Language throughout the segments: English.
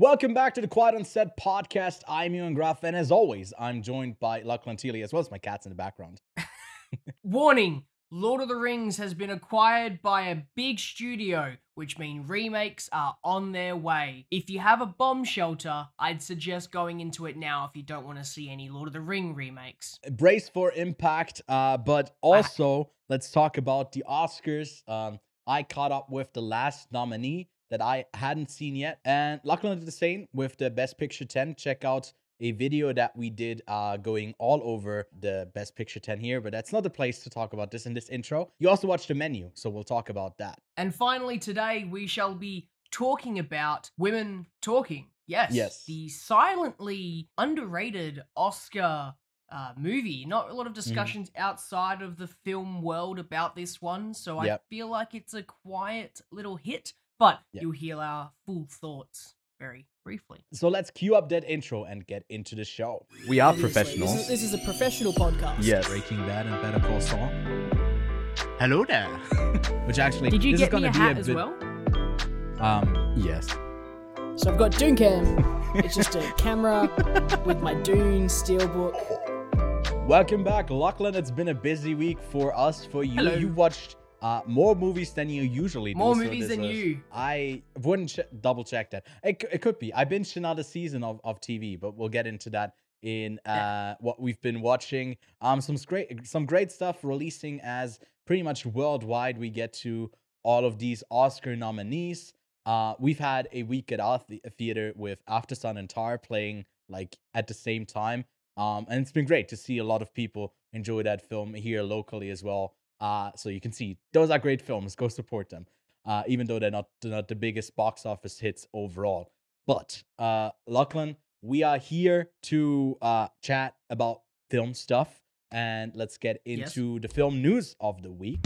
Welcome back to the Quiet on Set podcast. I'm Ewan Graff, and as always, I'm joined by Lachlan Teely, as well as my cats in the background. Warning Lord of the Rings has been acquired by a big studio, which means remakes are on their way. If you have a bomb shelter, I'd suggest going into it now if you don't want to see any Lord of the Ring remakes. Brace for impact, uh, but also let's talk about the Oscars. Um, I caught up with the last nominee that I hadn't seen yet, and Lachlan did the same with the Best Picture 10. Check out a video that we did uh, going all over the Best Picture 10 here, but that's not the place to talk about this in this intro. You also watched the menu, so we'll talk about that. And finally, today we shall be talking about women talking. Yes. Yes. The silently underrated Oscar uh, movie. Not a lot of discussions outside of the film world about this one, so Yep. I feel like it's a quiet little hit, but Yep. you'll hear our full thoughts very briefly. So let's cue up that intro and get into the show. We are This is, this is a professional podcast. Yes. Breaking Bad and Better Call Saul. Hello there. Which actually, Did you this get is me a be hat a as bit, well? Um, yes. So I've got Dooncam. it's just a camera with my Dune steelbook. Welcome back, Lachlan. It's been a busy week for us. For you, Hello. you watched uh, more movies than you usually do. More so movies than you. I wouldn't ch- double check that. It, it could be. I binged another season of, of TV, but we'll get into that in uh, what we've been watching. Um, some great some great stuff releasing as pretty much worldwide. We get to all of these Oscar nominees. Uh, we've had a week at our th- theater with Aftersun and Tar playing like at the same time. Um, and it's been great to see a lot of people enjoy that film here locally as well. Uh, so you can see those are great films. Go support them, uh, even though they're not they're not the biggest box office hits overall. But uh, Lachlan, we are here to uh, chat about film stuff, and let's get Yes. into the film news of the week.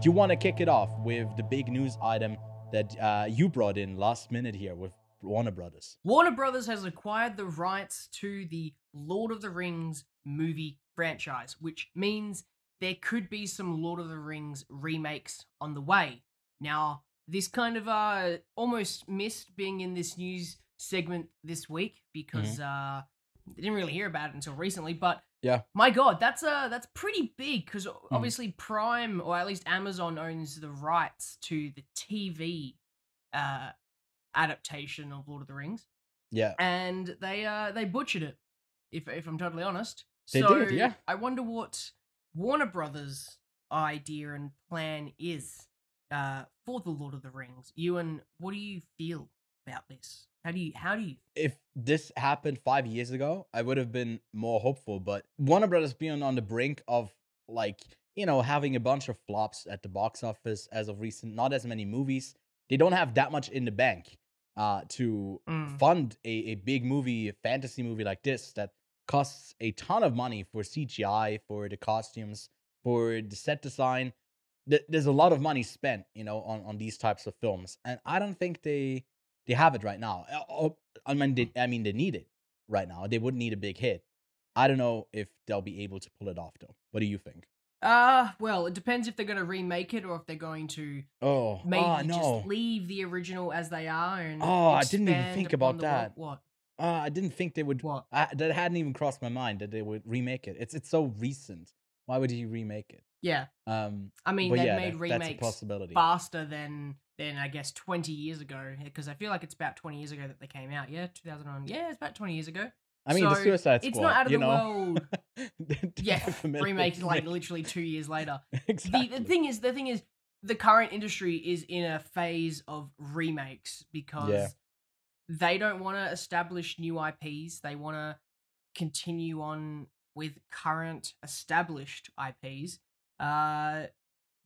Do you want to kick it off with the big news item that uh, you brought in last minute here with Warner Brothers? Warner Brothers has acquired the rights to the Lord of the Rings movie franchise, which means there could be some Lord of the Rings remakes on the way. Now, this kind of uh almost missed being in this news segment this week because uh I didn't really hear about it until recently, but Yeah. my god, that's uh that's pretty big because obviously Prime or at least Amazon owns the rights to the TV uh adaptation of Lord of the Rings Yeah. and they uh they butchered it if if i'm totally honest They so did, yeah. i wonder what warner brothers idea and plan is uh for the lord of the rings ewan what do you feel about this how do you how do you if this happened five years ago, I would have been more hopeful. But Warner Brothers being on the brink of like, you know, having a bunch of flops at the box office as of recent, not as many movies. They don't have that much in the bank uh to Mm. fund a, a big movie, a fantasy movie like this that costs a ton of money for CGI, for the costumes, for the set design. Th- There's a lot of money spent, you know, on, on these types of films. And I don't think they they have it right now. Uh, oh, I mean, they, I mean, they need it right now. They wouldn't need a big hit. I don't know if they'll be able to pull it off, though. What do you think? Uh well it depends if they're going to remake it or if they're going to Oh, maybe ah, no. just leave the original as they are and Oh, I didn't even think about that. what Uh, I didn't think they would. what I, that hadn't even crossed my mind that they would remake it. It's it's so recent. Why would you remake it? yeah Um, i mean they've yeah, made that- remakes possibility. faster than than I guess 20 years ago because I feel like it's about 20 years ago that they came out. Yeah, 2001. Yeah, it's about 20 years ago. I mean, the so Suicide Squad. it's not out of the know? world. Yeah, remake like literally 2 years later. exactly. The, the thing is the thing is the current industry is in a phase of remakes because they don't want to establish new IPs. They want to continue on with current established IPs. Uh,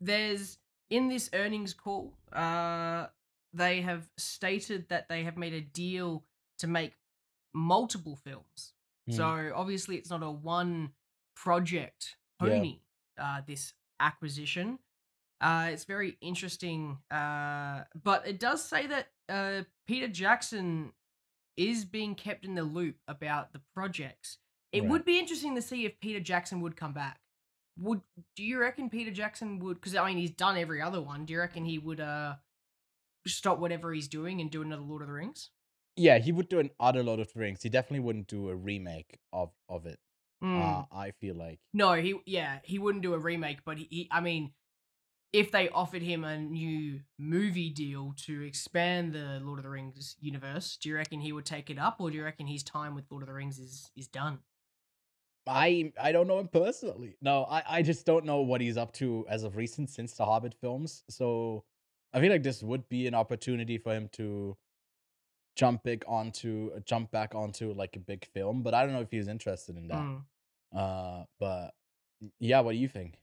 there's in this earnings call, uh, they have stated that they have made a deal to make multiple films. Mm. So obviously, it's not a one project Yeah. pony. Uh, this acquisition. Uh, it's very interesting, uh, but it does say that uh, Peter Jackson is being kept in the loop about the projects. It Right. would be interesting to see if Peter Jackson would come back would do you reckon Peter Jackson would? Because I mean, he's done every other one. Do you reckon he would uh stop whatever he's doing and do another Lord of the Rings? Yeah, he would do an other Lord of the Rings. He definitely wouldn't do a remake of of it. Mm. Uh, I feel like No, he yeah, he wouldn't do a remake, but he, he I mean, if they offered him a new movie deal to expand the Lord of the Rings universe, do you reckon he would take it up, or do you reckon his time with Lord of the Rings is is done? I I don't know him personally. No, I I just don't know what he's up to as of recent since the Hobbit films. So I feel like this would be an opportunity for him to jump back onto uh, jump back onto like a big film. But I don't know if he's interested in that. Mm. Uh, but yeah, what do you think?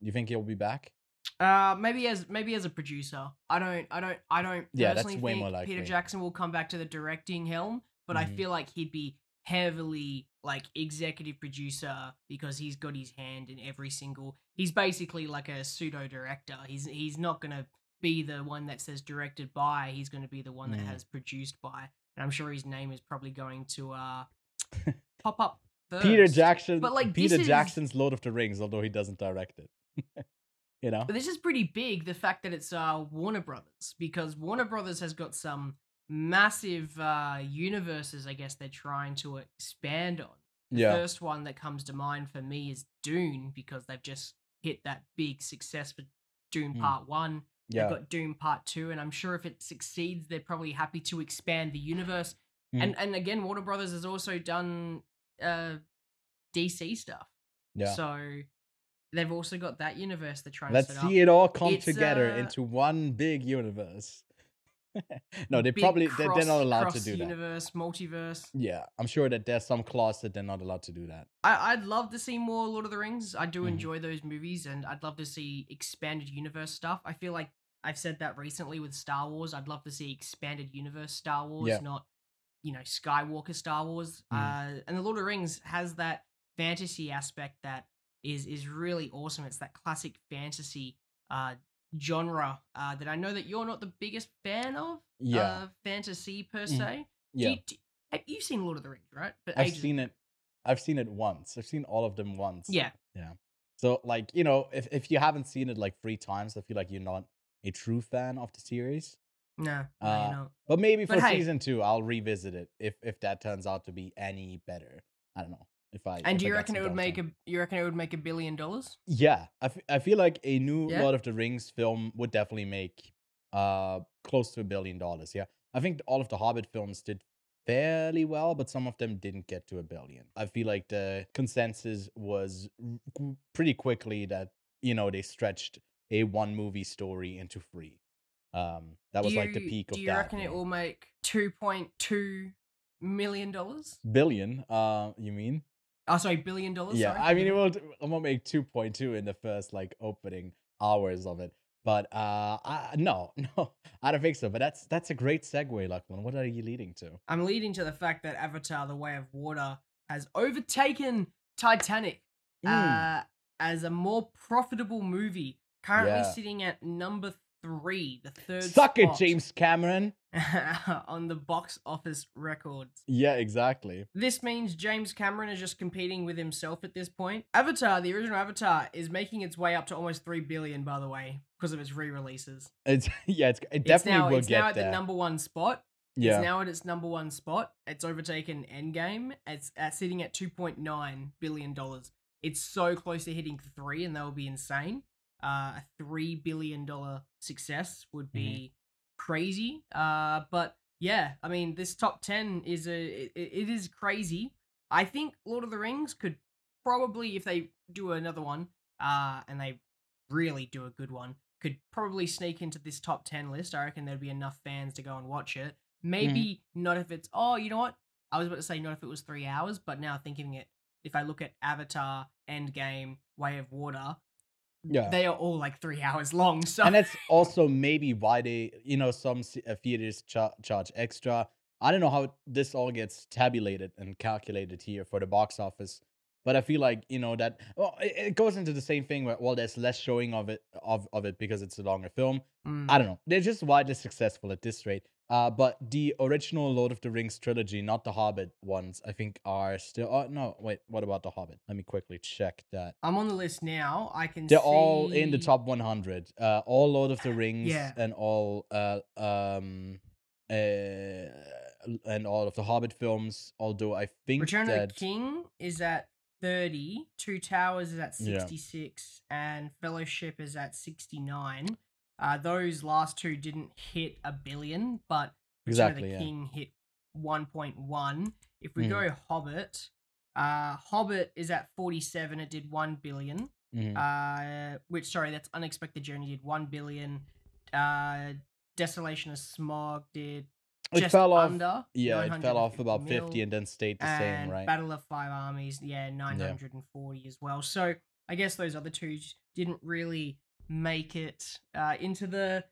You think he'll be back? Uh, maybe as maybe as a producer. I don't, I don't, I don't Yeah, that's personally way think more likely. Peter Jackson will come back to the directing helm, but I Mhm. feel like he'd be heavily like executive producer because he's got his hand in every single. He's basically like a pseudo director. He's he's not gonna be the one that says directed by. He's gonna be the one that Mm. has produced by. And I'm sure his name is probably going to uh pop up. First. Peter Jackson, But, like, Peter this is- Jackson's Lord of the Rings, although he doesn't direct it. you know, But this is pretty big, the fact that it's uh, Warner Brothers, because Warner Brothers has got some massive uh, universes, I guess they're trying to expand on. The yeah, first one that comes to mind for me is Dune, because they've just hit that big success for Dune Hmm. Part 1. Yeah, They've got Dune Part 2, and I'm sure if it succeeds, they're probably happy to expand the universe. Mhm. And and again, Warner Brothers has also done uh, DC stuff. yeah. So they've also got that universe they're trying Let's to set up. see it all come It's, together uh, into one big universe. no, they big probably they- they're not allowed to cross do that. universe, multiverse. Yeah, I'm sure that there's some clause that they're not allowed to do that. I, I'd love to see more Lord of the Rings. I do Mhm. enjoy those movies, and I'd love to see expanded universe stuff. I feel like I've said that recently with Star Wars. I'd love to see expanded universe Star Wars, Yeah. not you know Skywalker Star Wars. Mhm. Uh, and the Lord of the Rings has that fantasy aspect that is is really awesome. It's that classic fantasy uh, genre uh, that I know that you're not the biggest fan of. Yeah, uh, fantasy per Mhm. se. Do yeah. you, do, have you seen Lord of the Rings, right? But I've ages seen it. I've seen it once. I've seen all of them once. Yeah, yeah. So like you know, if if you haven't seen it like three times, I feel like you're not a true fan of the series. no, no, Uh, you're not. But maybe for But hey- season two, I'll revisit it if if that turns out to be any better. I don't know if I. And if do you got reckon it would make a? You reckon it would make a billion dollars? Yeah, I, f- I feel like a new Yeah? Lord of the Rings film would definitely make uh close to a billion dollars. Yeah, I think all of the Hobbit films did fairly well, but some of them didn't get to a billion. I feel like the consensus was r- pretty quickly that you know they stretched a one movie story into three. Um, that was like the peak of Do you that. reckon it will make two point two million dollars? billion? Uh, you mean? Oh, sorry, billion dollars. Yeah, sorry, I mean, it will. It will make two point two in the first like opening hours of it. But uh, I, no, no, I don't think so. But that's that's a great segue, Lachlan. What are you leading to? I'm leading to the fact that Avatar: The Way of Water has overtaken Titanic Mm, uh, as a more profitable movie. Currently Yeah. sitting at number three, the third. Suck it, James Cameron. on the box office records. Yeah, exactly. This means James Cameron is just competing with himself at this point. Avatar, the original Avatar, is making its way up to almost three billion, by the way, because of its re-releases. It's yeah, it's, it It's definitely now will it's get now at there. the number one spot. yeah, It's now at its number one spot. It's overtaken Endgame. It's uh, sitting at two point nine billion dollars. It's so close to hitting three, and that would be insane. Uh, a three billion dollar success would Mm-hmm. be crazy. Uh, but yeah, I mean, this top ten is a it, it is crazy. I think Lord of the Rings could probably, if they do another one, uh, and they really do a good one, could probably sneak into this top 10 list. I reckon there'd be enough fans to go and watch it. Maybe not if it's, oh, you know what? I was about to say not if it was three hours, but now thinking it, if I look at Avatar, Endgame, Way of Water, yeah. they are all like three hours long. So and that's also maybe why they, you know, some theaters cha- charge extra. I don't know how this all gets tabulated and calculated here for the box office, but I feel like you know that well, it, it goes into the same thing where well, there's less showing of it of of it because it's a longer film. Mm. I don't know. They're just widely successful at this rate. Uh, but the original Lord of the Rings trilogy, not the Hobbit ones, I think are still. Oh no, wait. What about the Hobbit? Let me quickly check that. I'm on the list now. I can. They're all in the top 100. Uh, all Lord of the Rings Yeah. and all uh um uh and all of the Hobbit films. Although I think Return of the King is at 30. Two Towers is at Yeah. 66, and Fellowship is at 69. Uh, those last two didn't hit a billion, but Return Exactly, of yeah. the King hit 1.1. If we Mhm. go Hobbit, uh, Hobbit is at 47. It did 1 billion. Mhm. Uh, which sorry, that's Unexpected Journey did 1 billion. Uh, Desolation of Smaug did it just fell off. under. Yeah, it fell off about 50 and then stayed the and same, right? Battle of Five Armies, yeah, 940 as well. So I guess those other two didn't really make it uh, into the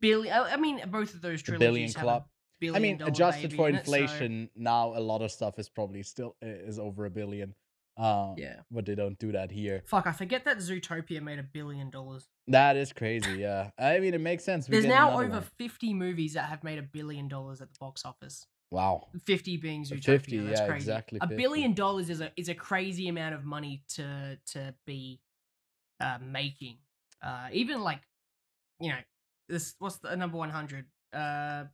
billion. I I mean, both of those The trilogies billion have a club. billion I mean, adjusted for in it, so- inflation, now a lot of stuff is probably still is over a billion. Uh, yeah. but they don't do that here. Fuck, I forget that Zootopia made a billion dollars. That is crazy. Yeah, I mean, it makes sense. We There's now over one. 50 movies that have made a billion dollars at the box office. wow. 50 being Zootopia. 50, that's yeah, crazy. exactly A 50. billion dollars is a is a crazy amount of money to to be uh, making. Uh, even like, you know, this what's the number 100? Uh,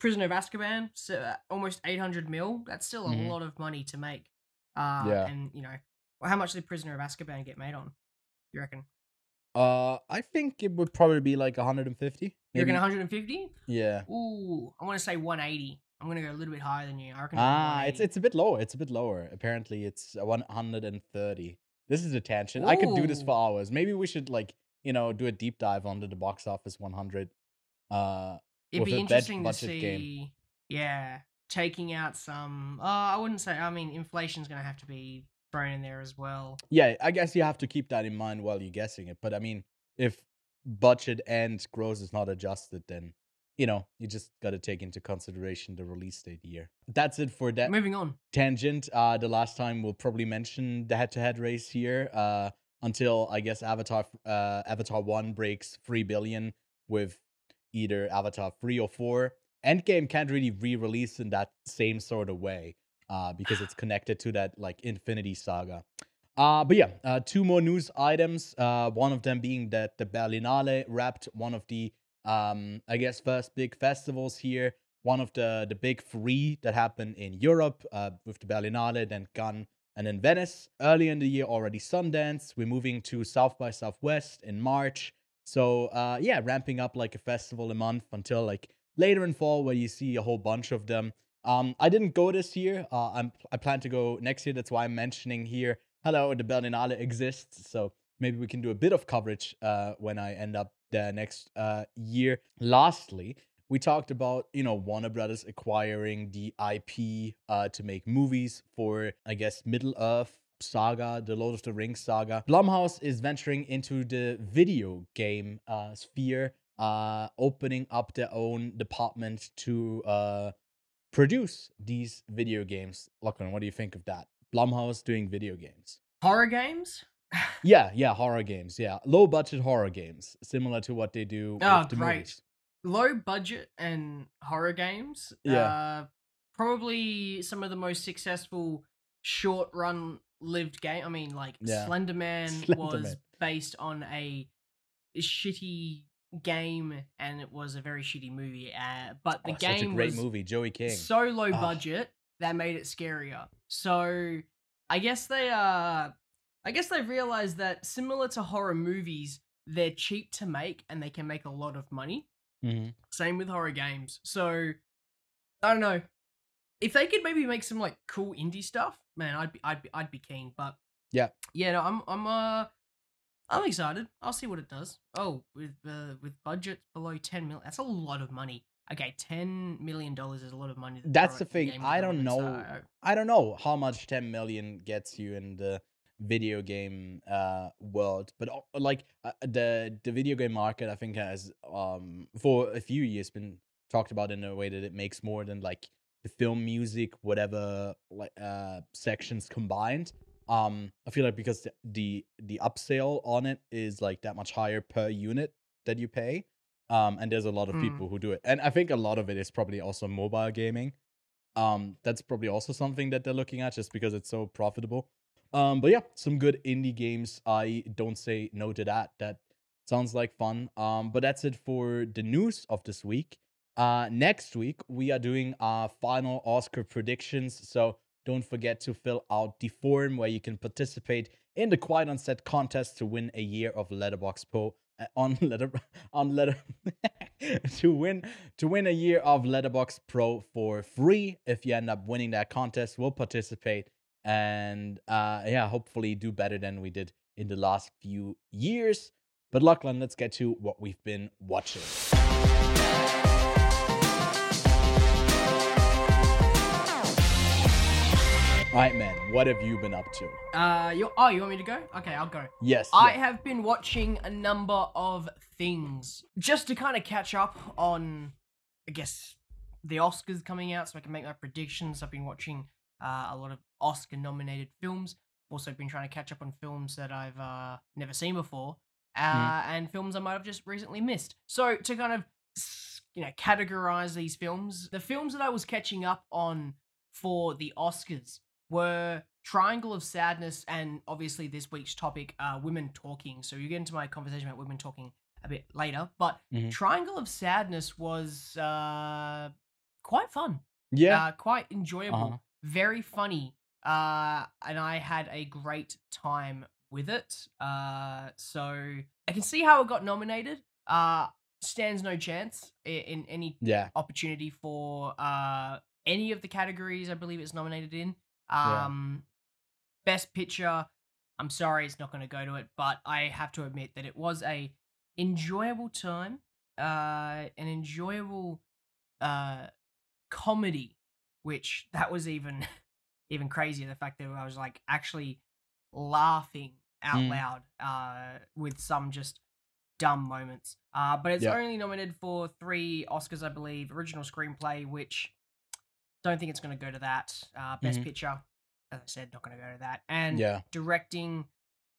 Prisoner of Azkaban, so uh, almost 800 mil. That's still a Mhm. lot of money to make. Uh, Yeah. And you know, well, how much did Prisoner of Azkaban get made on? You reckon? Uh, I think it would probably be like 150. You Maybe. reckon 150? yeah. Ooh, I want to say 180. I'm gonna go a little bit higher than you. I reckon. Ah, it's it's a bit lower. It's a bit lower. Apparently, it's uh, 130. This is a tangent. I could do this for hours. Maybe we should like you know do a deep dive onto the box office 100. Uh, It'd be interesting to see. game. Yeah, taking out some. Uh, I wouldn't say. I mean, inflation's gonna have to be thrown in there as well. yeah, I guess you have to keep that in mind while you're guessing it. But I mean, if budget and gross is not adjusted, then you know you just got to take into consideration the release date year. That's it for that. Moving on. tangent. Uh, the last time we'll probably mention the head-to-head race here. Uh, until I guess Avatar, uh, Avatar One breaks three billion with either Avatar three or four. Endgame can't really re-release in that same sort of way, uh, because it's connected to that like Infinity Saga. Uh, but yeah, uh, two more news items. Uh, one of them being that the Berlinale wrapped one of the, um, I guess, first big festivals here. One of the the big three that happened in Europe uh, with the Berlinale, then Cannes, and then Venice. Early in the year, already Sundance. We're moving to South by Southwest in March. So uh, yeah, ramping up like a festival a month until like later in fall, where you see a whole bunch of them. Um, I didn't go this year. Uh, I'm I plan to go next year. That's why I'm mentioning here. Hello, the Berlinale exists, so maybe we can do a bit of coverage uh, when I end up there next uh, year. Lastly, we talked about you know Warner Brothers acquiring the IP uh, to make movies for I guess Middle Earth saga, the Lord of the Rings saga. Blumhouse is venturing into the video game uh, sphere, uh, opening up their own department to uh, produce these video games. Lachlan, what do you think of that? Blumhouse doing video games. Horror games. Yeah, yeah, horror games. Yeah, low budget horror games, similar to what they do Oh, with the great. movies. Low budget and horror games. Yeah. Uh, probably some of the most successful short run lived game. I mean, like Yeah. Slender Man was based on a shitty game, and it was a very shitty movie. Uh, but the Oh, game such a great was movie, Joey King. so low Ah. budget that made it scarier. So I guess they uh I guess they realized that similar to horror movies, they're cheap to make and they can make a lot of money. Mhm. Same with horror games. So I don't know. If they could maybe make some like cool indie stuff, man, I'd be I'd be I'd be keen. But Yeah. yeah, no, I'm I'm uh I'm excited. I'll see what it does. Oh, with uh, with budget below ten mil, that's a lot of money. Okay, ten million dollars is a lot of money. to That's the thing, game I don't know so- I don't know how much 10 million gets you in the video game uh world but uh, like uh, the the video game market i think has um for a few years been talked about in a way that it makes more than like the film music whatever like uh sections combined um i feel like because the the, the upsale on it is like that much higher per unit that you pay Um, and there's a lot of Mm. people who do it, and I think a lot of it is probably also mobile gaming. Um, that's probably also something that they're looking at just because it's so profitable. Um, but yeah, some good indie games. I don't say no to that. That sounds like fun. Um, but that's it for the news of this week. Uh, next week we are doing our final Oscar predictions. So don't forget to fill out the form where you can participate in the Quiet on Set contest to win a year of Letterboxd Pro uh, on letter on letter to win to win a year of Letterboxd Pro for free. If you end up winning that contest, we'll participate and uh, yeah, hopefully do better than we did in the last few years. But Lachlan, let's get to what we've been watching. All right, man. What have you been up to? Uh, you oh, you want me to go? Okay, I'll go. Yes. I yeah. have been watching a number of things just to kind of catch up on, I guess, the Oscars coming out, so I can make my predictions. I've been watching uh, a lot of Oscar-nominated films. Also, been trying to catch up on films that I've uh, never seen before, uh, and films I might have just recently missed. So to kind of you know categorize these films, the films that I was catching up on for the Oscars were Triangle of Sadness and obviously this week's topic, uh, women talking. So you get into my conversation about women talking a bit later. But Mhm. Triangle of Sadness was uh, quite fun, yeah. uh, quite enjoyable, Uh-huh. very funny, uh, and I had a great time with it. Uh, so I can see how it got nominated. Uh, stands no chance i- in any yeah. opportunity for uh any of the categories I believe it's nominated in. Yeah. Um best picture, I'm sorry it's not going to go to it, but I have to admit that it was a enjoyable time, uh an enjoyable uh comedy which that was even even crazier the fact that I was like actually laughing out Mm. loud uh with some just dumb moments. Uh, but it's Yeah. only nominated for three Oscars, I believe. Original screenplay, which don't think it's going to go to that. Uh, best Mhm. picture, as I said, not going to go to that. And Yeah. directing,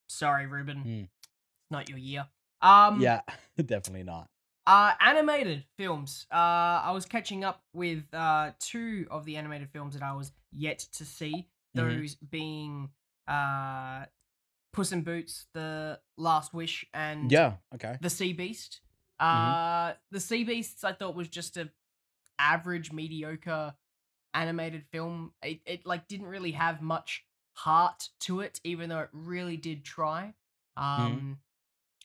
sorry, Ruben, Mm. not your year. Um, Yeah. Definitely not. uh, animated films. Uh, I was catching up with uh, two of the animated films that I was yet to see. Mhm. Those being uh, Puss in Boots, The Last Wish, and Yeah. Okay. The Sea Beast. Mm-hmm. Uh, The Sea Beasts I thought was just a average, mediocre animated film. It, it like didn't really have much heart to it, even though it really did try. Mm-hmm. Um,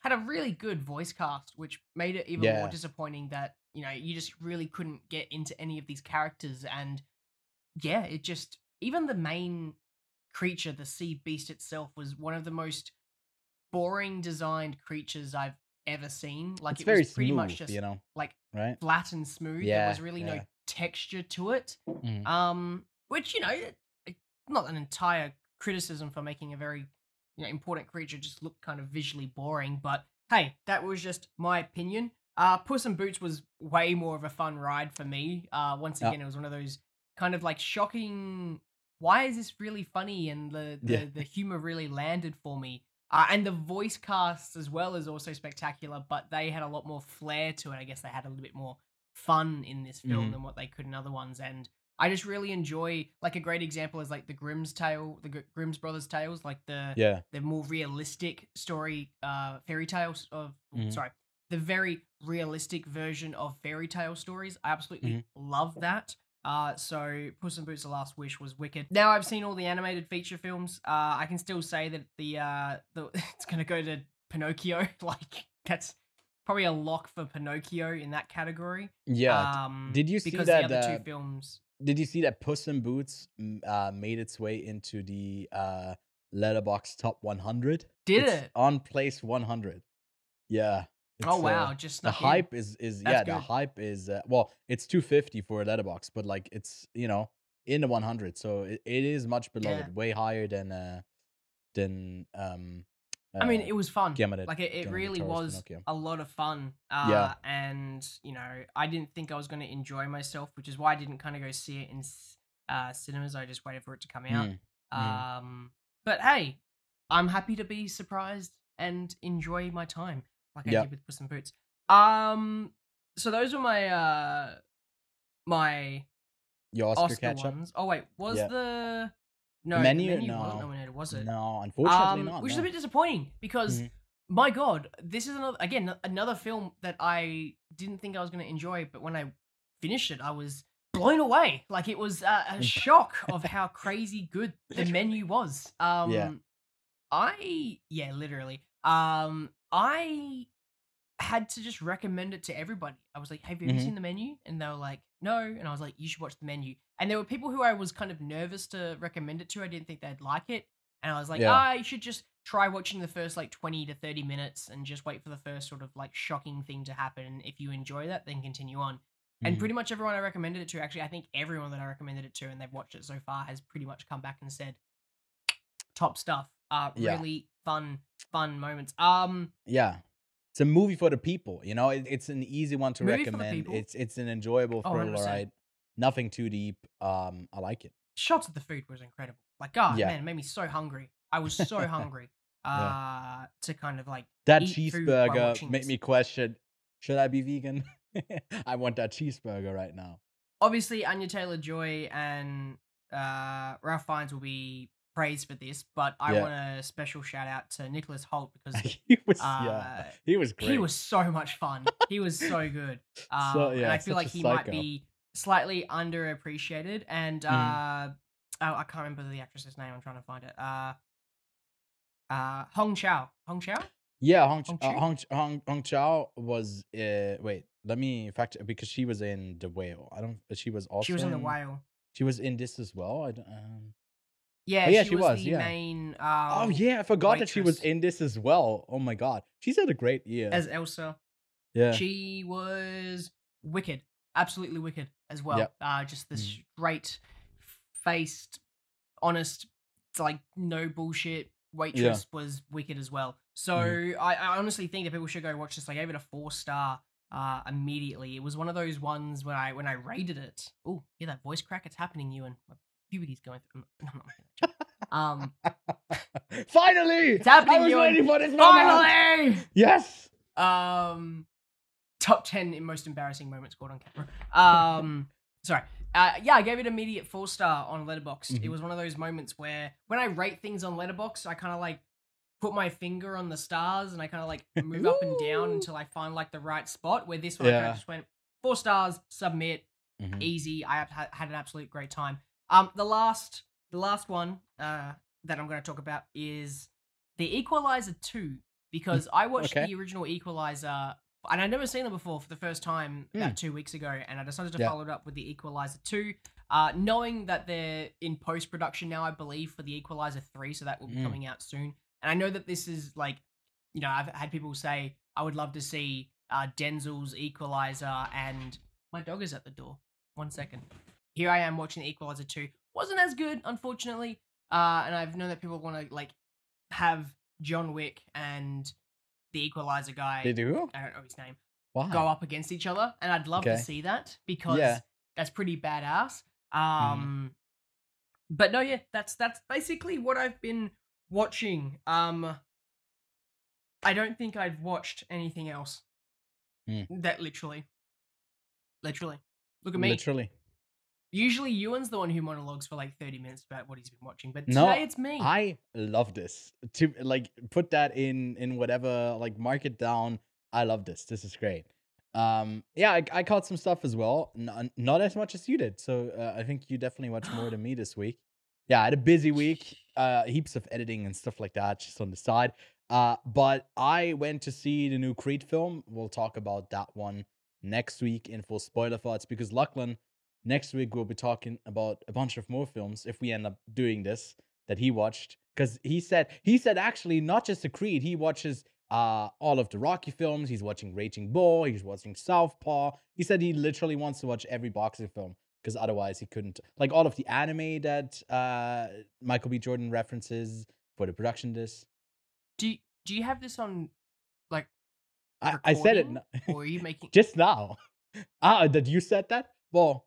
had a really good voice cast, which made it even Yeah. more disappointing that you know you just really couldn't get into any of these characters, and yeah, it just even the main creature, the sea beast itself, was one of the most boring designed creatures I've ever seen. Like it's it was pretty smooth, much just you know, like right? flat and smooth. there was really no yeah. Texture to it. Mhm. Um, which you know, not an entire criticism for making a very you know important creature just look kind of visually boring, but hey, that was just my opinion. Uh, Puss in Boots was way more of a fun ride for me. Uh, once Yeah. again, it was one of those kind of like shocking. Why is this really funny? And the the, Yeah. the humor really landed for me. Uh, and the voice cast as well is also spectacular, but they had a lot more flair to it. I guess they had a little bit more fun in this film Mhm. than what they could in other ones. And I just really enjoy, like a great example is like the Grimm's tale, the Gr- Grimm's brothers tales, like the Yeah. the more realistic story, uh, fairy tales of Mhm. sorry, the very realistic version of fairy tale stories. I absolutely Mm-hmm. love that. Uh, so Puss in Boots: The Last Wish was wicked. Now I've seen all the animated feature films. Uh, I can still say that the uh, the it's gonna go to Pinocchio. like that's probably a lock for Pinocchio in that category. Yeah. Um, did you see because that, the other uh, two films? Did you see that Puss in Boots uh, made its way into the uh, Letterboxd Top 100? Did It's it? on place 100? Yeah. Oh wow! uh, just the snuck in. hype is is That's yeah the hype is uh, well it's 250 for a Letterboxd but like it's you know in the 100 so it, it is much beloved Yeah. way higher than uh than um I mean, uh, it was fun. Guillermo like it, it really was Pinocchio. a lot of fun. Uh, Yeah. And you know, I didn't think I was going to enjoy myself, which is why I didn't kind of go see it in uh, cinemas. I just waited for it to come out. Mm, mm. Um, but hey, I'm happy to be surprised and enjoy my time, like I did with Puss in Boots. Um. So those were my uh my Your Oscar, Oscar, ones. Oh wait, was the no the Menu? menu, wasn't No. nominated, was it? No, unfortunately um, not. which is no. a bit disappointing because Mhm. my god, this is another again another film that I didn't think I was going to enjoy, but when I finished it, I was blown away. Like it was a, a shock of how crazy good the menu was. Um, I yeah, literally. Um, I had to just recommend it to everybody. I was like, "Have you ever Mhm. seen the menu?" And they were like, "No." And I was like, "You should watch the menu." And there were people who I was kind of nervous to recommend it to. I didn't think they'd like it, and I was like, Yeah. "Ah, you should just try watching the first like twenty to thirty minutes and just wait for the first sort of like shocking thing to happen. If you enjoy that, then continue on." And Mhm. pretty much everyone I recommended it to, actually, I think everyone that I recommended it to and they've watched it so far has pretty much come back and said, top stuff. Uh, Yeah. really fun, fun moments. Um, yeah, it's a movie for the people. You know, it, it's an easy one to Movie recommend. It's it's an enjoyable Oh, thriller 100%. Nothing too deep. Um, I like it. shots of the food was incredible. Like, God, Yeah. man, it made me so hungry. I was so hungry. Uh, to kind of like That eat food while cheeseburger made me question: Should I be vegan? I want that cheeseburger right now. obviously Anya Taylor Joy and uh Ralph Fiennes will be praised for this, but I Yeah. want a special shout out to Nicholas Hoult because he was uh, yeah, he was great. he was so much fun. He was so good. Um, So, and yeah, I feel like he might be slightly underappreciated. And uh, Mhm. oh, I can't remember the actress's name. I'm trying to find it. Uh, uh, Hong Chau. Hong Chau. Yeah, Hong, Hong uh, Hong, Hong, Hong Chau was uh, wait, let me in fact because she was in the whale. I don't. She was also she was in the whale. She was in this as well. I don't. Um... Yeah, Oh, yeah, she, she was, was, the yeah. main. Oh Uh, yeah, I forgot that she was in this as well. Oh my god, she's had a great year. as Elsa. yeah, She was wicked, absolutely wicked as well. Yep. Uh, just this Mhm. straight faced, honest, like no bullshit waitress was wicked as well. So Mm-hmm. I, I honestly think that people should go watch this. I gave it a four star uh immediately. It was one of those ones when I when I rated it. Oh, hear that voice crack? It's happening, you and my puberty's going through. I'm not making that joke. Um, finally, it's happening, I was waiting for this moment. finally. Yes. Um, top ten in most embarrassing moments caught on camera. Um, sorry. Uh, yeah, I gave it immediate four star on Letterboxd. It Mhm. was one of those moments where when I rate things on Letterboxd, I kind of like put my finger on the stars and I kind of like move up and down until I find like the right spot. Where this one, I just went four stars, submit, Mhm. easy. I had an absolute great time. Um, the last, the last one uh, that I'm going to talk about is the Equalizer two because I watched okay. the original Equalizer and I'd never seen them before for the first time about two weeks ago, and I decided to Yeah. follow it up with the Equalizer two, uh, knowing that they're in post production now, I believe, for the Equalizer three, so that will be Mm. coming out soon. And I know that this is like, you know, I've had people say I would love to see uh, Denzel's Equalizer, and my dog is at the door. One second. Here I am watching the Equalizer 2. Wasn't as good, unfortunately. Uh, and I've known that people want to like have John Wick and the Equalizer guy. They do. I don't know his name. Wow. Go up against each other, and I'd love to see that because Yeah. that's pretty badass. Um, but no, yeah, that's that's basically what I've been watching. Um, I don't think I've watched anything else. Hmm. That literally, literally, look at me. Literally. Usually, Ewan's the one who monologues for like thirty minutes about what he's been watching, but No, today it's me. I love this. To like put that in in whatever like mark it down. I love this. This is great. Um, yeah, I, I caught some stuff as well. N- not as much as you did. So uh, I think you definitely watched more than me this week. Yeah, I had a busy week. Uh, heaps of editing and stuff like that just on the side. Uh, but I went to see the new Creed film. We'll talk about that one next week in full spoiler thoughts because Lachlan next week we'll be talking about a bunch of more films if we end up doing this that he watched. Because he said he said actually not just the Creed he watches uh all of the Rocky films. He's watching Raging Bull he's watching Southpaw. He said he literally wants to watch every boxing film because otherwise he couldn't like all of the anime that uh Michael B. Jordan references for the production this do you, do you have this on like? I, I said it or are you making? just now. Ah that you said that? Well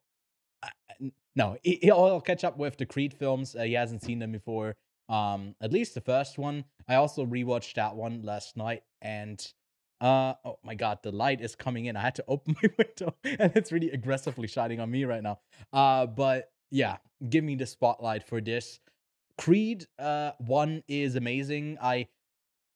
no he, he'll catch up with the creed films uh, he hasn't seen them before um at least the first one i also rewatched that one last night and Uh oh my god, the light is coming in. I had to open my window and it's really aggressively shining on me right now. Uh but yeah, give me the spotlight for this. Creed uh 1 is amazing. I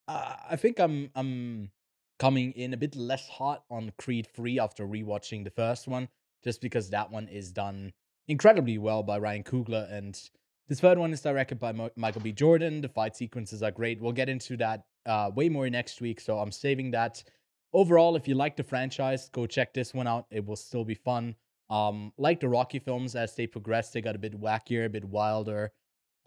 uh, I think I'm I'm coming in a bit less hot on Creed 3 after rewatching the first one just because that one is done incredibly well by Ryan Coogler and this third one is directed by Mo- Michael B. Jordan. The fight sequences are great. We'll get into that uh, way more next week, so I'm saving that. Overall, if you like the franchise, go check this one out. It will still be fun. Um, like the Rocky films, as they progressed, they got a bit wackier, a bit wilder,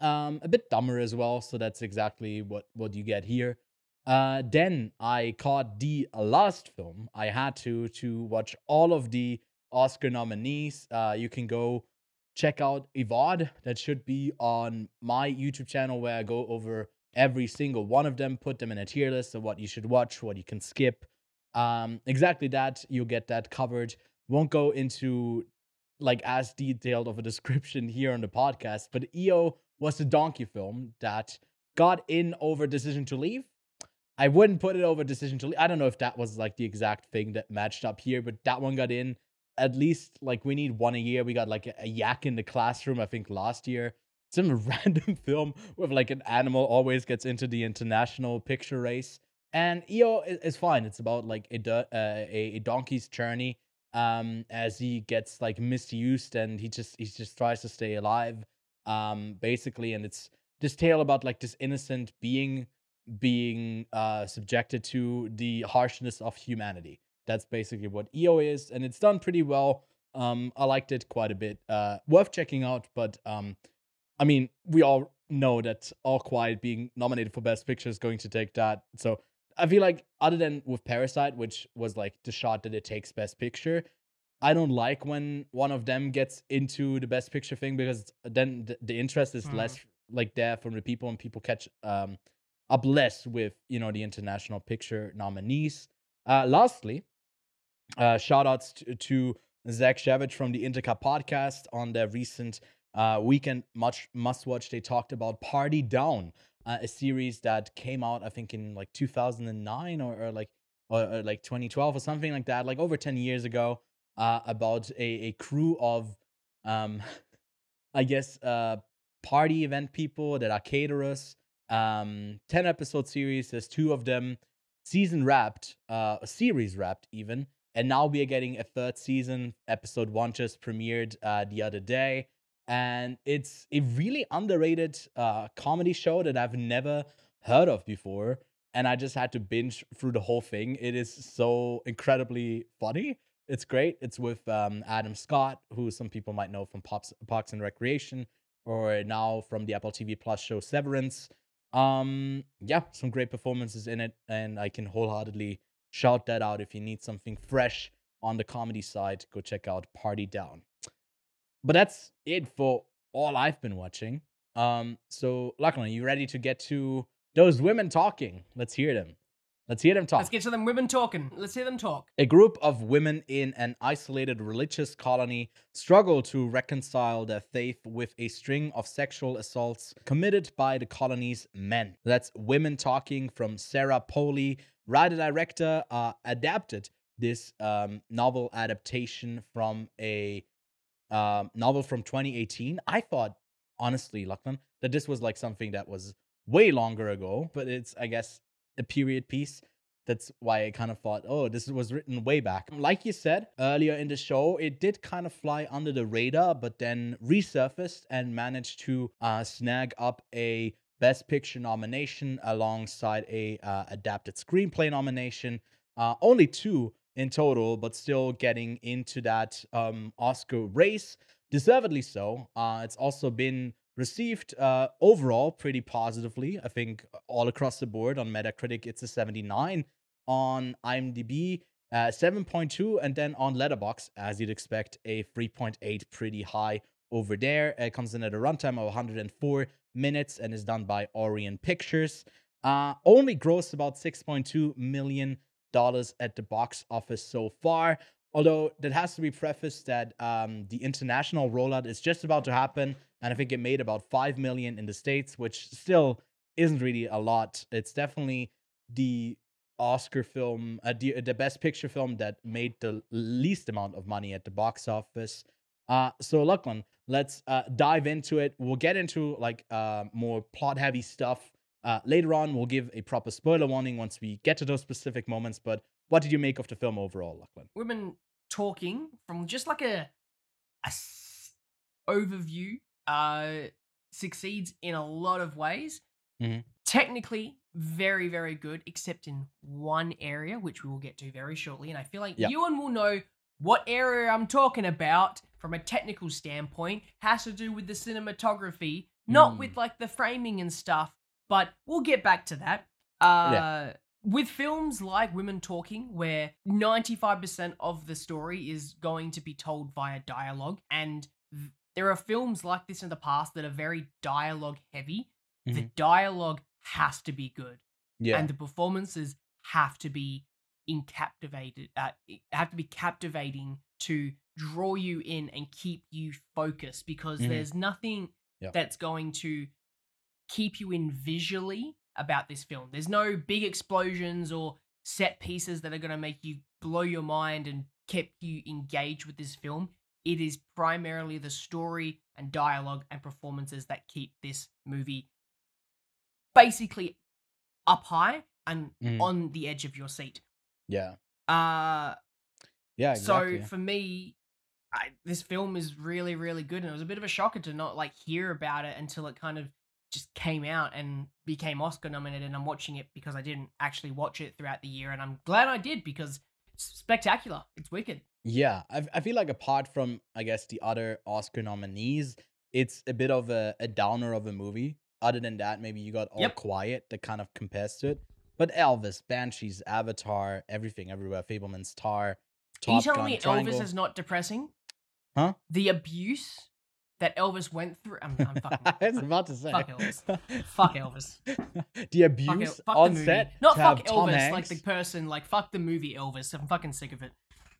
um, a bit dumber as well. So that's exactly what what you get here. Uh, then I caught the last film. I had to to watch all of the Oscar nominees. Uh, you can go check out Evod. That should be on my YouTube channel where I go over every single one of them, put them in a tier list of what you should watch, what you can skip. Um, exactly that. You'll get that covered. Won't go into like as detailed of a description here on the podcast, but EO was the donkey film that got in over Decision to Leave. I wouldn't put it over Decision to Leave. I don't know if that was like the exact thing that matched up here, but that one got in at least like we need one a year. We got like a, a yak in the classroom, I think last year. Some random film with like an animal always gets into the international picture race. And EO is, is fine. It's about like a, uh, a, a donkey's journey um as he gets like misused and he just he just tries to stay alive um basically and it's this tale about like this innocent being being uh subjected to the harshness of humanity that's basically what EO is, and it's done pretty well. Um, I liked it quite a bit. Uh, worth checking out, but um, I mean, we all know that All Quiet being nominated for Best Picture is going to take that. So I feel like, other than with Parasite, which was like the shot that it takes Best Picture, I don't like when one of them gets into the Best Picture thing because then the, the interest is mm. less like there from the people, and people catch um up less with you know the international picture nominees. Uh, lastly, uh, shout outs to, to Zach Shavich from the Intercup podcast on their recent uh, weekend much must watch. They talked about Party Down, uh, a series that came out, I think, in like 2009 or, or like or, or, like 2012 or something like that, like over 10 years ago, uh, about a, a crew of, um, I guess, uh, party event people that are caterers. Um, 10 episode series. There's two of them. Season wrapped, uh, series wrapped even. And now we are getting a third season. Episode one just premiered uh, the other day. And it's a really underrated uh, comedy show that I've never heard of before. And I just had to binge through the whole thing. It is so incredibly funny. It's great. It's with um, Adam Scott, who some people might know from Pops, Parks and Recreation, or now from the Apple TV Plus show Severance. Um, yeah, some great performances in it, and I can wholeheartedly shout that out if you need something fresh on the comedy side go check out party down but that's it for all i've been watching um so lachlan you ready to get to those women talking let's hear them Let's hear them talk. Let's get to them women talking. Let's hear them talk. A group of women in an isolated religious colony struggle to reconcile their faith with a string of sexual assaults committed by the colony's men. That's Women Talking from Sarah Polley. Writer director uh, adapted this um, novel adaptation from a um, novel from 2018. I thought, honestly, Lachlan, that this was like something that was way longer ago, but it's, I guess, a period piece. That's why I kind of thought, oh, this was written way back. Like you said earlier in the show, it did kind of fly under the radar, but then resurfaced and managed to uh, snag up a Best Picture nomination alongside a uh, adapted screenplay nomination. Uh, only two in total, but still getting into that um, Oscar race. Deservedly so. Uh, it's also been received uh, overall pretty positively. I think all across the board on Metacritic, it's a 79. On IMDb, uh, 7.2, and then on Letterboxd, as you'd expect, a 3.8, pretty high over there. It comes in at a runtime of 104 minutes and is done by Orion Pictures. Uh, only grossed about 6.2 million dollars at the box office so far. Although that has to be prefaced that um, the international rollout is just about to happen, and I think it made about five million in the states, which still isn't really a lot. It's definitely the Oscar film, uh, the, the best picture film that made the least amount of money at the box office. Uh, so Lachlan, let's uh, dive into it. We'll get into like uh, more plot heavy stuff uh, later on. We'll give a proper spoiler warning once we get to those specific moments. But what did you make of the film overall, Lachlan? Women talking from just like a, a s- overview uh, succeeds in a lot of ways. Mhm. Technically, very, very good, except in one area, which we will get to very shortly. And I feel like Yep. Ewan will know what area I'm talking about from a technical standpoint. Has to do with the cinematography, not Mm. with like the framing and stuff. But we'll get back to that. Uh, With films like Women Talking, where 95% of the story is going to be told via dialogue, and th- there are films like this in the past that are very dialogue heavy, the Mhm. dialogue has to be good Yeah. and the performances have to be in captivated uh, have to be captivating to draw you in and keep you focused because Mhm. there's nothing Yeah. that's going to keep you in visually about this film there's no big explosions or set pieces that are going to make you blow your mind and keep you engaged with this film it is primarily the story and dialogue and performances that keep this movie basically up high and Mhm. on the edge of your seat. yeah. Uh Yeah. Exactly. so for me I, this film is really really good and it was a bit of a shocker to not like hear about it until it kind of just came out and became Oscar nominated and I'm watching it because I didn't actually watch it throughout the year and I'm glad I did because it's spectacular. It's wicked. Yeah, I, I feel like apart from I guess the other Oscar nominees, it's a bit of a, a downer of a movie. Other than that, maybe you got All Yep. Quiet that kind of compares to it. But Elvis, Banshees, Avatar, everything, everywhere, Fabelmans Tar, Top Are you telling me Triangle. Elvis is not depressing? Huh? The abuse that Elvis went through. I'm, I'm fucking. I was about to say. Fuck Elvis. Fuck Elvis. the Fuck, abuse El- fuck on set. Not fuck Elvis, like the person. Like fuck the movie Elvis. I'm fucking sick of it.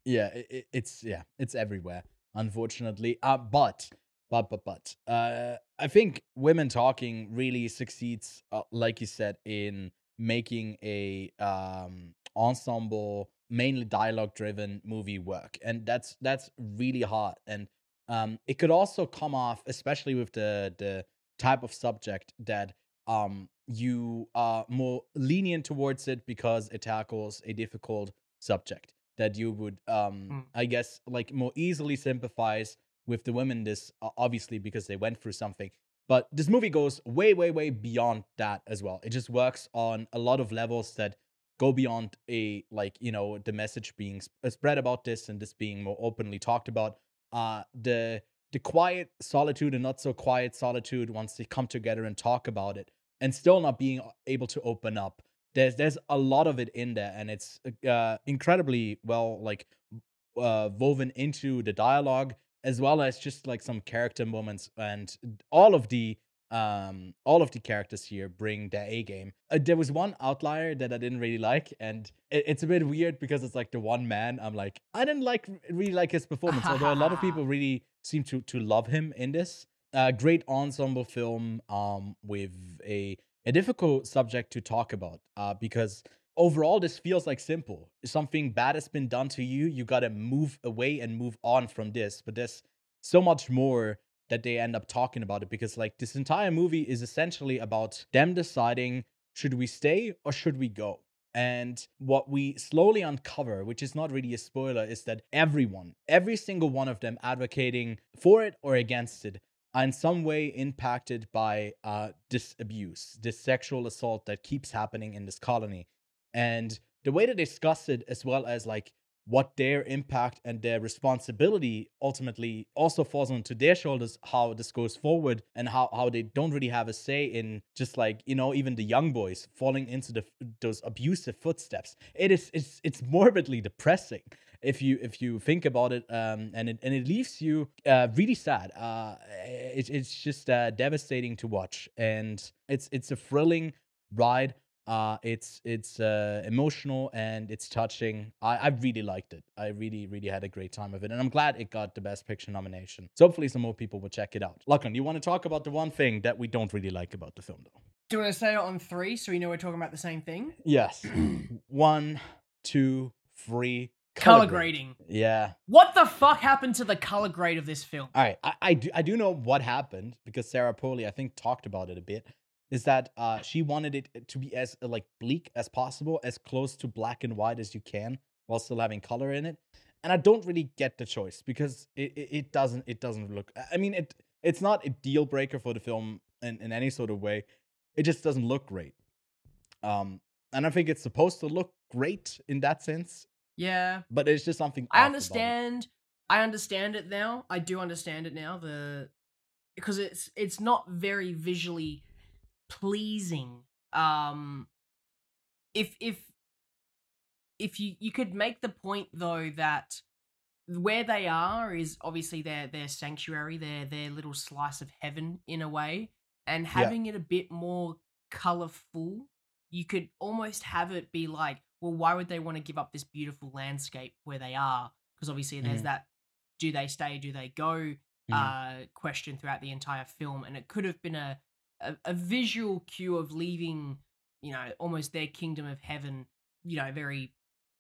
yeah it- it's yeah it's everywhere unfortunately uh but but but but uh i think women talking really succeeds uh, like you said in making a um ensemble mainly dialogue driven movie work and that's that's really hard and um it could also come off especially with the the type of subject that um you are more lenient towards it because it tackles a difficult subject that you would um Mm. i guess like more easily sympathize with the women this obviously because they went through something but this movie goes way way way beyond that as well it just works on a lot of levels that go beyond a like you know the message being uh, spread about this and this being more openly talked about uh the the quiet solitude and not so quiet solitude once they come together and talk about it and still not being able to open up. There's there's a lot of it in there and it's uh incredibly well like uh woven into the dialogue as well as just like some character moments and all of the um all of the characters here bring their a game. Uh, there was one outlier that i didn't really like and it, it's a bit weird because it's like the one man. I'm like i didn't like really like his performance although a lot of people really seem to to love him in this. Uh great ensemble film um with a a difficult subject to talk about uh because overall this feels like simple. Something bad has been done to you you got to move away and move on from this but there's so much more that they end up talking about it because like this entire movie is essentially about them deciding should we stay or should we go? And what we slowly uncover which is not really a spoiler is that everyone every single one of them advocating for it or against it are in some way impacted by uh, this abuse this sexual assault that keeps happening in this colony. And the way they discuss it as well as like what their impact and their responsibility ultimately also falls onto their shoulders how this goes forward and how, how they don't really have a say in just like you know even the young boys falling into the those abusive footsteps. It is it's it's morbidly depressing if you if you think about it um and it and it leaves you uh really sad. Uh it, it's just uh devastating to watch. And it's it's a thrilling ride uh it's it's uh emotional and it's touching i i really liked it i really really had a great time with it and i'm glad it got the best picture nomination so hopefully some more people will check it out Lachlan, you want to talk about the one thing that we don't really like about the film though Do you want to say it on three so we know we're talking about the same thing? Yes. One, two, three. Color grading. Yeah. What the fuck happened to the color grade of this film? All right. I, I do I do know what happened because Sarah Polley I think talked about it a bit. Is that uh she wanted it to be as uh, like bleak as possible, as close to black and white as you can, while still having color in it. And I don't really get the choice because it, it, it doesn't it doesn't look. I mean it it's not a deal breaker for the film in, in any sort of way. It just doesn't look great. Um, and I think it's supposed to look great in that sense. Yeah, but it's just something. I understand. I understand it now. I do understand it now. The because it's it's not very visually pleasing. Um, if if if you you could make the point though that where they are is obviously their their sanctuary, their their little slice of heaven in a way, and having yeah. it a bit more colorful, you could almost have it be like, well, why would they want to give up this beautiful landscape where they are? Because obviously there's mm. that do they stay, do they go mm. uh, question throughout the entire film, and it could have been a, a, a visual cue of leaving, you know, almost their kingdom of heaven, you know, very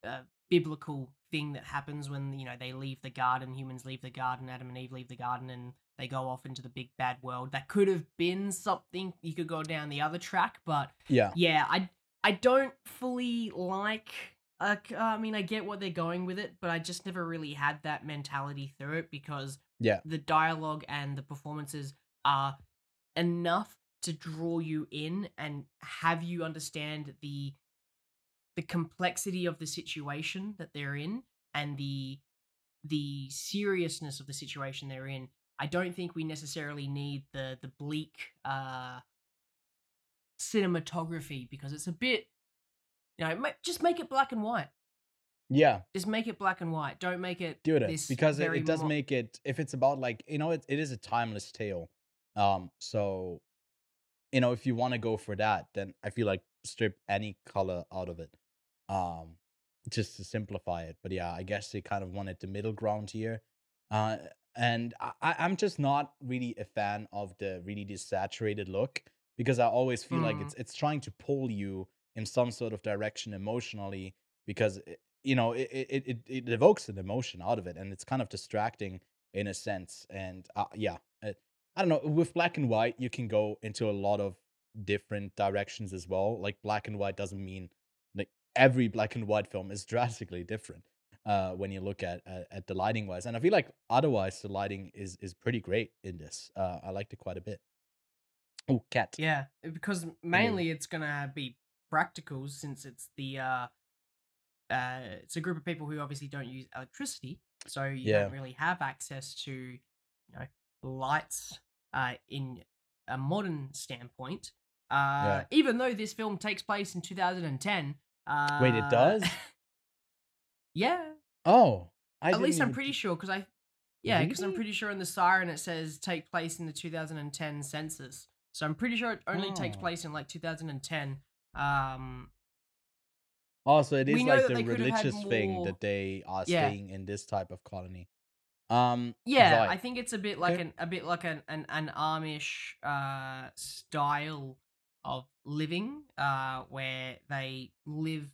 uh, biblical thing that happens when you know they leave the garden humans leave the garden adam and eve leave the garden and they go off into the big bad world. That could have been something you could go down the other track but yeah. yeah i i don't fully like uh, i mean i get what they're going with it but i just never really had that mentality through it because yeah. the dialogue and the performances are enough to draw you in and have you understand the the complexity of the situation that they're in and the the seriousness of the situation they're in i don't think we necessarily need the the bleak uh cinematography because it's a bit you know just make it black and white. Yeah. Just make it black and white. Don't make it do it because it, it, does make it if it's about like you know it, it is a timeless tale. Um so you know if you want to go for that then i feel like strip any color out of it um, just to simplify it. But yeah, I guess they kind of wanted the middle ground here. Uh, and I, I'm just not really a fan of the really desaturated look because I always feel mm. like it's it's trying to pull you in some sort of direction emotionally because it, you know it, it it it evokes an emotion out of it and it's kind of distracting in a sense and uh, yeah it, I don't know with black and white you can go into a lot of different directions as well like black and white doesn't mean like every black and white film is drastically different uh, when you look at, at, at the lighting wise. And I feel like otherwise the lighting is is pretty great in this. Uh, I liked it quite a bit. Oh, cat. Yeah, because mainly it's gonna be practicals since it's the uh, uh, it's a group of people who obviously don't use electricity, so you yeah. don't really have access to you know lights uh, in a modern standpoint. Uh, yeah. Even though this film takes place in 2010, uh, Wait, it does? yeah. Oh, I at least I'm pretty sure because I, yeah, because really? I'm pretty sure in the siren it says take place in the 2010 census. So I'm pretty sure it only oh. takes place in like 2010. Um. Also, it is like the religious more... thing that they are yeah. staying in this type of colony. Um. Yeah. I think it's a bit like okay. an a bit like an an, an Amish uh style of living, uh, where they live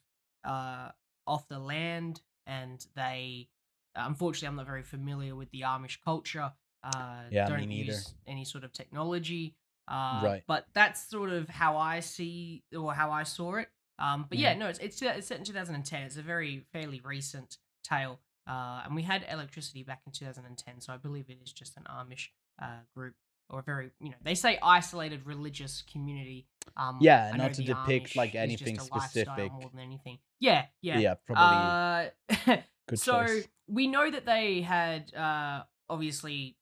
uh, off the land and they. Unfortunately, I'm not very familiar with the Amish culture. Uh, yeah, don't me neither. use any sort of technology. Uh, right. But that's sort of how I see or how I saw it. Um, but yeah, mm-hmm. no, it's, it's it's set in 2010. It's a very fairly recent tale, uh, and we had electricity back in 2010, so I believe it is just an Amish uh, group or a very you know they say isolated religious community. Um, yeah, I not to depict Amish like anything specific more than anything. Yeah, yeah, yeah, probably. Uh, so choice. we know that they had uh, obviously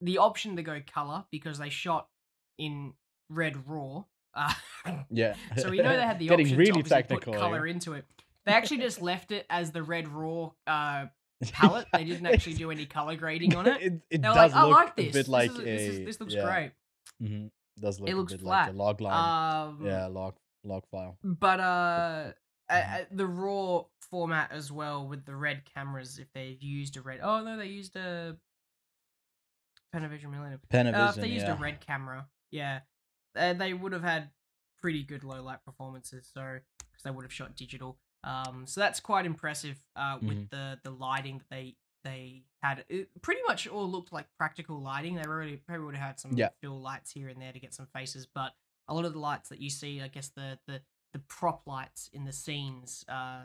the option to go color because they shot in red raw. Uh, yeah. so we know they had the option really to technical, put color into it. They actually just left it as the red raw uh, palette. They didn't actually do any color grading on it. It, it does like, I like this. a bit like this, is, a, this, is, this looks yeah. great. Mm-hmm. It does look it looks a bit flat. like a log line. Um, yeah, log log file. But uh, mm-hmm. the raw format as well with the red cameras. If they've used a red, oh no, they used a Panavision Millennium. Panavision, uh, if they used yeah. a red camera, yeah. uh, they would have had pretty good low light performances. So because they would have shot digital. Um, so that's quite impressive. Uh, with Mhm. the the lighting that they they had, it pretty much all looked like practical lighting. They already probably would have had some Yeah. fill lights here and there to get some faces, but a lot of the lights that you see, I guess the the the prop lights in the scenes, uh,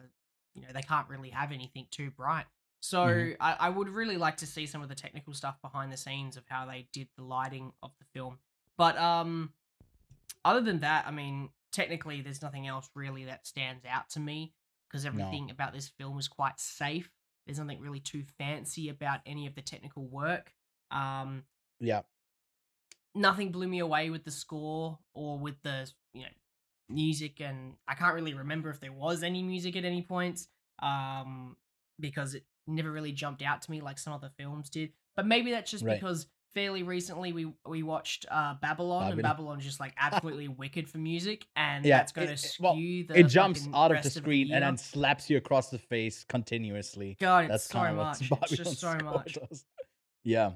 you know, they can't really have anything too bright. So Mhm. I, I would really like to see some of the technical stuff behind the scenes of how they did the lighting of the film. But um, other than that, I mean, technically, there's nothing else really that stands out to me because everything about this film is quite safe. There's nothing really too fancy about any of the technical work. Um, Yeah. nothing blew me away with the score or with the you know music and i can't really remember if there was any music at any points um because it never really jumped out to me like some other films did but maybe that's just Right. because fairly recently we we watched uh babylon and Babylon. babylon's just like absolutely wicked for music and Yeah, that's going to it- skew it- well, the it jumps out of the screen and then slaps you across the face continuously. god it's That's so much it's just so much does. Yeah.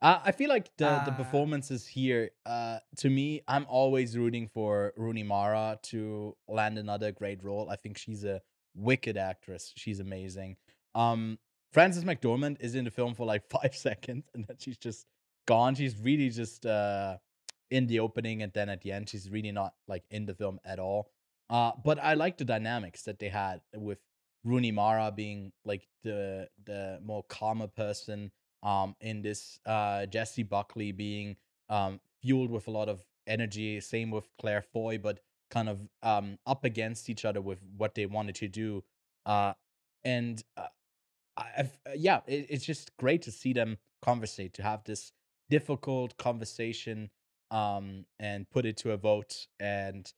Uh, I feel like the, the Uh, performances here, uh, to me, I'm always rooting for Rooney Mara to land another great role. I think she's a wicked actress. She's amazing. Um, Frances McDormand is in the film for like five seconds and then she's just gone. She's really just uh, in the opening and then at the end, she's really not like in the film at all. Uh, but I like the dynamics that they had with Rooney Mara being like the the more calmer person um in this uh Jessie Buckley being um fueled with a lot of energy same with Claire Foy but kind of um up against each other with what they wanted to do uh and uh, yeah it, it's just great to see them conversate to have this difficult conversation um and put it to a vote and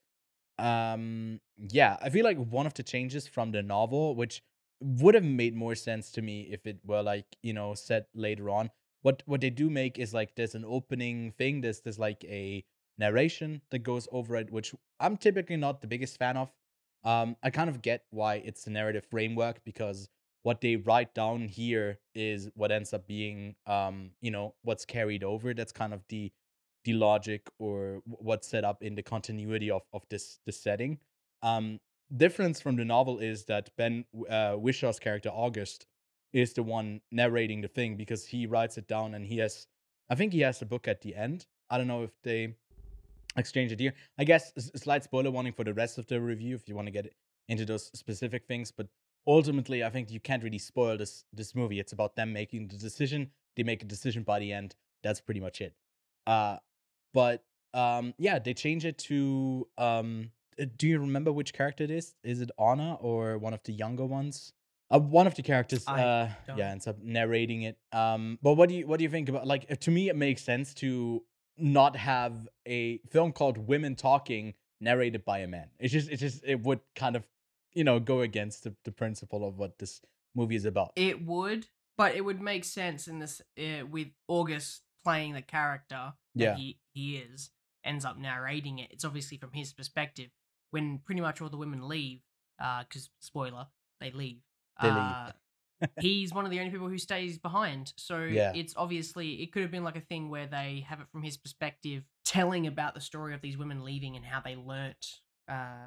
um yeah i feel like one of the changes from the novel which would have made more sense to me if it were like you know set later on. What what they do make is like there's an opening thing there's there's like a narration that goes over it which i'm typically not the biggest fan of. Um i kind of get why it's a narrative framework because what they write down here is what ends up being um you know what's carried over. That's kind of the the logic or what's set up in the continuity of of this this setting. Um difference from the novel is that ben uh, Whishaw's character august is the one narrating the thing because he writes it down and he has i think he has the book at the end. I don't know if they exchange it here i guess slight spoiler warning for the rest of the review if you want to get into those specific things but ultimately i think you can't really spoil this this movie. It's about them making the decision. They make a decision by the end. That's pretty much it. Uh but um yeah they change it to um uh, do you remember which character it is? Is it anna or one of the younger ones? Uh, one of the characters uh yeah ends up narrating it. Um but what do you what do you think about like to me it makes sense to not have a film called women talking narrated by a man. It's just it's just it would kind of you know go against the, the principle of what this movie is about It would, but it would make sense in this uh, with August playing the character that Yeah. he he is ends up narrating it. It's obviously from his perspective when pretty much all the women leave. Uh, Because spoiler, they leave. They leave. uh, he's one of the only people who stays behind. So Yeah. it's obviously it could have been like a thing where they have it from his perspective, telling about the story of these women leaving and how they learnt uh,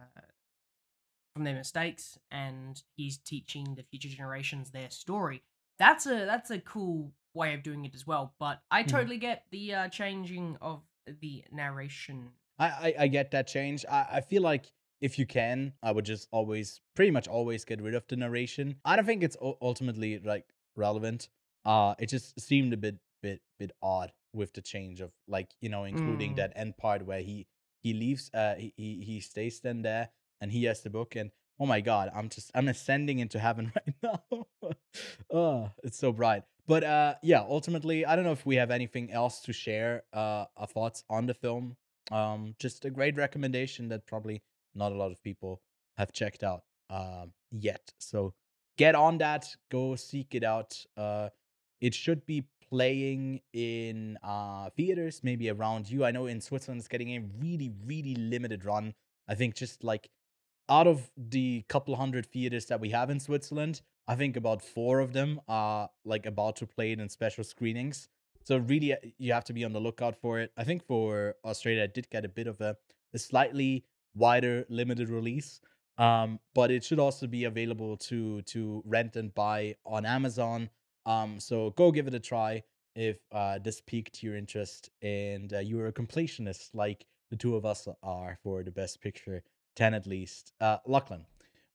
from their mistakes, and he's teaching the future generations their story. That's a that's a cool way of doing it as well. But I Mhm. totally get the uh, changing of the narration. I, I I get that change. I, I feel like if you can, I would just always, pretty much always, get rid of the narration. I don't think it's ultimately like relevant. Uh, it just seemed a bit bit bit odd with the change of like you know including Mm. that end part where he he leaves. Uh, he, he stays then there and he has the book and. Oh my god, I'm just I'm ascending into heaven right now. oh, it's so bright. But uh yeah, ultimately, I don't know if we have anything else to share uh our thoughts on the film um just a great recommendation that probably not a lot of people have checked out um yet so get on that go seek it out uh it should be playing in uh theaters maybe around you i know in switzerland it's getting a really really limited run i think just like out of the couple hundred theaters that we have in switzerland i think about four of them are like about to play it in special screenings So really, uh, you have to be on the lookout for it. I think for Australia, it did get a bit of a, a slightly wider limited release, um, but it should also be available to to rent and buy on Amazon. Um, so go give it a try if uh, this piqued your interest and uh, you are a completionist like the two of us are for the best picture, 10 at least. Uh, Lachlan,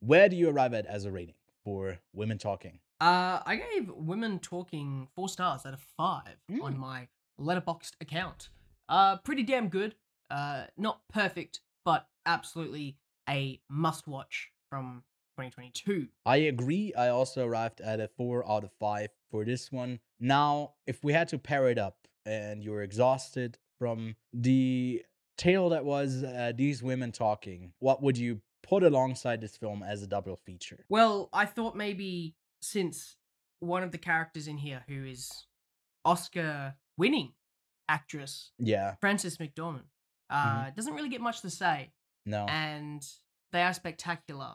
where do you arrive at as a rating for Women Talking? Uh, I gave Women Talking four stars out of five Mm. on my Letterboxd account. Uh, pretty damn good. Uh, not perfect, but absolutely a must watch from 2022. I agree. I also arrived at a four out of five for this one. Now, if we had to pair it up and you're exhausted from the tale that was uh, these women talking, what would you put alongside this film as a double feature? Well, I thought maybe since one of the characters in here who is Oscar winning actress, Yeah, Frances McDormand, uh, doesn't really get much to say. no. and they are spectacular.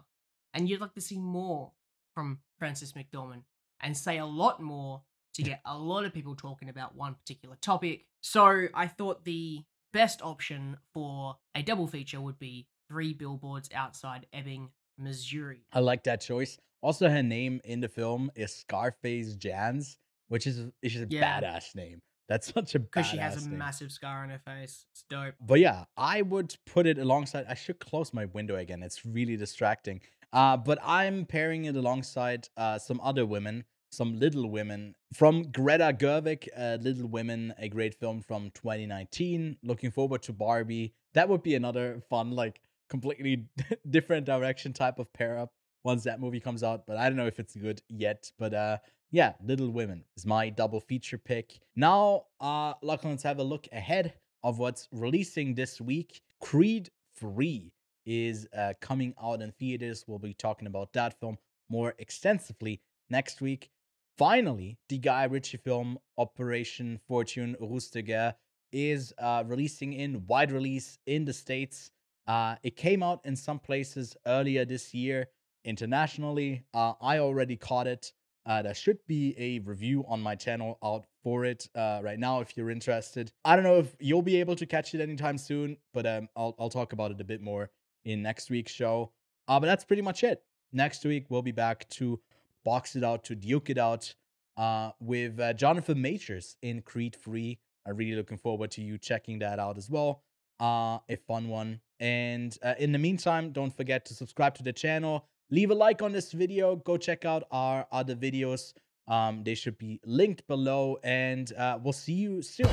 And you'd like to see more from Frances McDormand and say a lot more to get a lot of people talking about one particular topic. So I thought the best option for a double feature would be three billboards outside Ebbing, Missouri. I like that choice. Also, her name in the film is Scarface Janz, which is is a Yeah. badass name. That's such a Because she has a name. massive scar on her face. It's dope. But yeah, I would put it alongside. I should close my window again. It's really distracting. Uh, but I'm pairing it alongside uh, some other women, some Little Women from Greta Gerwig. Uh, Little Women, a great film from 2019. Looking forward to Barbie. That would be another fun, like completely different direction type of pair up once that movie comes out. But I don't know if it's good yet. But uh, yeah, Little Women is my double feature pick. Now, uh, let's have a look ahead of what's releasing this week. Creed 3 is uh, coming out in theaters. We'll be talking about that film more extensively next week. Finally, the Guy Ritchie film Operation Fortune Ruse de is uh, releasing in wide release in the States. Uh, it came out in some places earlier this year internationally. Uh, I already caught it. Uh, there should be a review on my channel out for it uh, right now if you're interested. I don't know if you'll be able to catch it anytime soon, but um, I'll, I'll talk about it a bit more in next week's show. Uh, but that's pretty much it. Next week, we'll be back to box it out, to duke it out uh, with uh, Jonathan Majors in Creed 3. I'm really looking forward to you checking that out as well. Uh, a fun one. And uh, in the meantime, don't forget to subscribe to the channel leave a like on this video go check out our other videos um they should be linked below and uh we'll see you soon